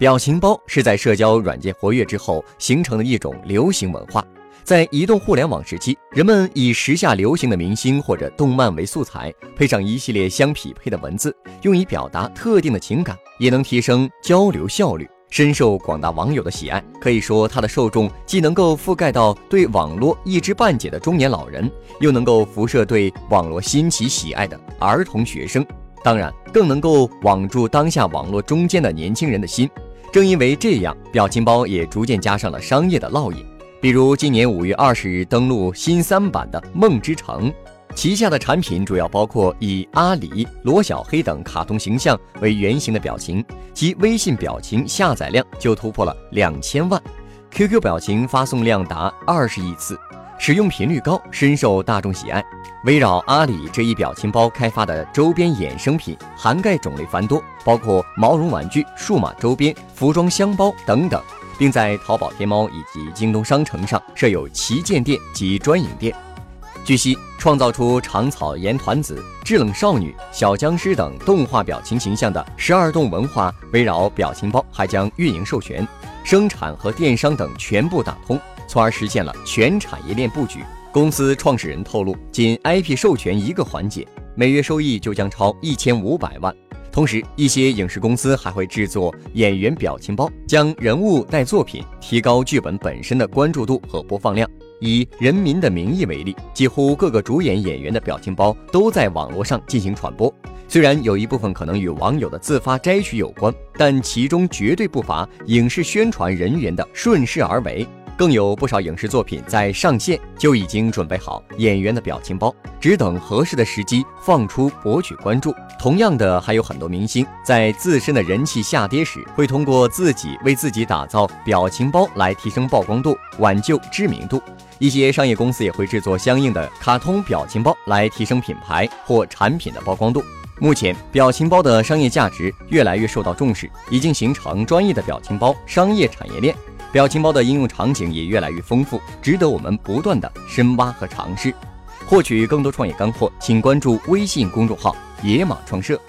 表情包是在社交软件活跃之后形成的一种流行文化。在移动互联网时期，人们以时下流行的明星或者动漫为素材，配上一系列相匹配的文字，用以表达特定的情感，也能提升交流效率，深受广大网友的喜爱。可以说，它的受众既能够覆盖到对网络一知半解的中年老人，又能够辐射对网络新奇喜爱的儿童学生，当然，更能够网住当下网络中间的年轻人的心。正因为这样，表情包也逐渐加上了商业的烙印。比如今年五月二十日登陆新三板的梦之城，旗下的产品主要包括以阿里、罗小黑等卡通形象为原型的表情，其微信表情下载量就突破了两千万，QQ 表情发送量达二十亿次，使用频率高，深受大众喜爱。围绕阿里这一表情包开发的周边衍生品，涵盖种类繁多，包括毛绒玩具、数码周边、服装箱包等等。并在淘宝、天猫以及京东商城上设有旗舰店及专营店。据悉，创造出长草盐团子、制冷少女、小僵尸等动画表情形象的十二动文化，围绕表情包还将运营授权、生产和电商等全部打通，从而实现了全产业链布局。公司创始人透露，仅 IP 授权一个环节，每月收益就将超一千五百万。同时，一些影视公司还会制作演员表情包，将人物带作品，提高剧本本身的关注度和播放量。以《人民的名义》为例，几乎各个主演演员的表情包都在网络上进行传播。虽然有一部分可能与网友的自发摘取有关，但其中绝对不乏影视宣传人员的顺势而为。更有不少影视作品在上线就已经准备好演员的表情包，只等合适的时机放出博取关注。同样的，还有很多明星在自身的人气下跌时，会通过自己为自己打造表情包来提升曝光度、挽救知名度。一些商业公司也会制作相应的卡通表情包来提升品牌或产品的曝光度。目前，表情包的商业价值越来越受到重视，已经形成专业的表情包商业产业链。表情包的应用场景也越来越丰富，值得我们不断的深挖和尝试。获取更多创业干货，请关注微信公众号“野马创社”。